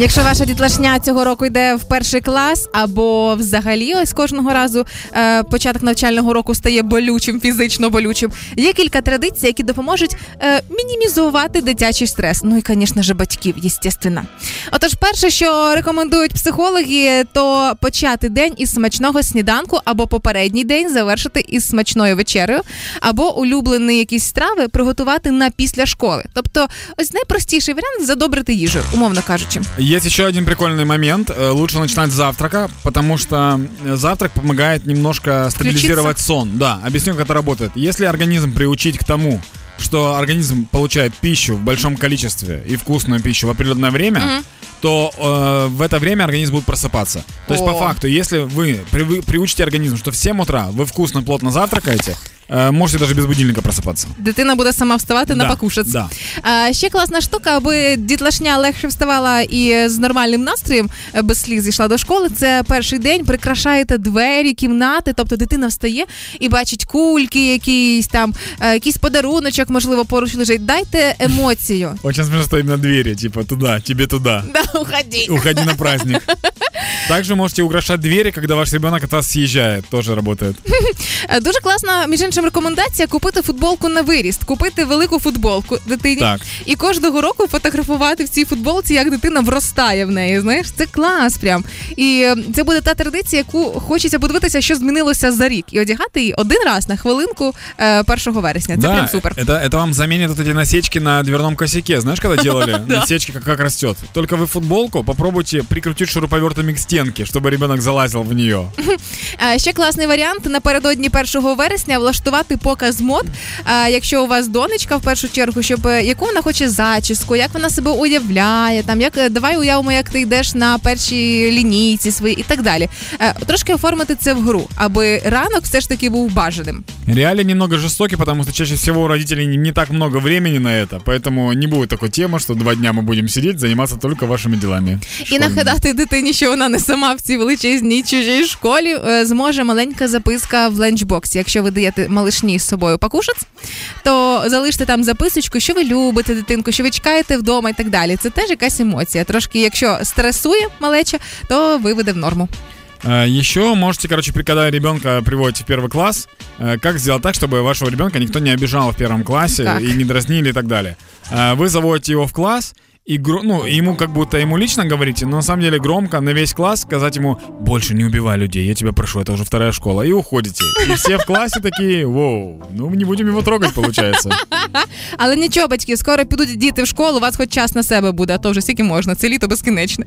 Якщо ваша дітлашня цього року йде в перший клас, або взагалі ось кожного разу е, початок навчального року стає болючим, фізично болючим, є кілька традицій, які допоможуть е, мінімізувати дитячий стрес. Ну і, звісно ж, батьків, єстественно. Отож, перше, що рекомендують психологи, то почати день із смачного сніданку, або попередній день завершити із смачною вечерею, або улюблені якісь страви приготувати на після школи. Тобто, ось найпростіший варіант задобрити їжу, умовно кажучи. Есть еще один прикольный момент. Э, Лучше начинать с завтрака, потому что э, завтрак помогает немножко стабилизировать сон. Да, объясню, как это работает. Если организм приучить к тому, что организм получает пищу в большом количестве и вкусную пищу в определенное время, Мгм. то э, в это время организм будет просыпаться. То есть, по О. факту, если вы привы- приучите организм, что в 7 утра вы вкусно, плотно завтракаете, можете даже без будильника просыпаться. Дитина буде сама вставати на Да, покушаць. да. А, ще класна штука, аби дітлашня легше вставала і з нормальним настроєм е, без сліз зійшла до школи. Це перший день. Прикрашаєте двері, кімнати. Тобто дитина встає і бачить кульки, якісь там, е, якийсь подаруночок, можливо, поруч лежить. Дайте емоцію. Очень смешно, что именно двери, типа туда, тебе туда. Да, уходи. Уходи на праздник. Также можете украшать двери, когда ваш ребенок от вас съезжает. Тоже работает. Е, Дуже класна, між іншим, рекомендація купити футболку на виріст, купити велику футболку дитині Так. і кожного року фотографувати в цій футболці, як дитина вростає в неї. Знаєш, це клас прям. І е, це буде та традиція, яку хочеться подивитися, що змінилося за рік, і одягати її один раз на хвилинку е, 1 вересня. Це да, прям супер. Это, это вам заменит вот эти насечки на дверном косяке. Знаешь, когда делали насечки, как, как растет? Только вы футболку попробуйте прикрутить шуруповертами к стенке, чтобы ребенок залазил в нее. Е, Ще класний варіант напередодні 1 вересня влаштувати показ мод. Е, Якщо у вас донечка, в першу чергу, щоб е, яку вона хоче зачіску, як вона себе уявляє, там як е, давай уявимо, як ти йдеш на першій лінійці свої і так далі. Е, Трошки оформити це в гру, аби ранок все ж таки був бажаним. Реалии немного жестоки, потому что чаще всего у родителей не, не так много времени на это, поэтому не будет такой темы, что два дня мы будем сидеть, заниматься только вашими делами. І школьными. нагадати дитині, що вона не сама в цій величезній чужій школі, е, зможе маленька записка в ленчбоксі. Якщо ви даєте малишні з собою покушаць, то залиште там записочку, що ви любите дитинку, що ви чекаєте вдома і так далі. Це теж якась емоція. Трошки, якщо стресує малеча, то виведе в норму. Э, Еще можете, короче, при- когда ребенка приводите в первый класс, э, как сделать так, чтобы вашего ребенка никто не обижал в первом классе Как? и не дразнили и так далее. Э, Вы заводите его в класс, и гро- ну, ему как будто ему лично говорите, но на самом деле громко на весь класс сказать ему «Больше не убивай людей, я тебя прошу, это уже вторая школа», и уходите. И все в классе такие «Воу, ну не будем его трогать, получается». Але нічого, батьки, скоро підуть діти в школу, у вас хоч час на себе буде, а то вже скільки можна. Це літо безкінечне.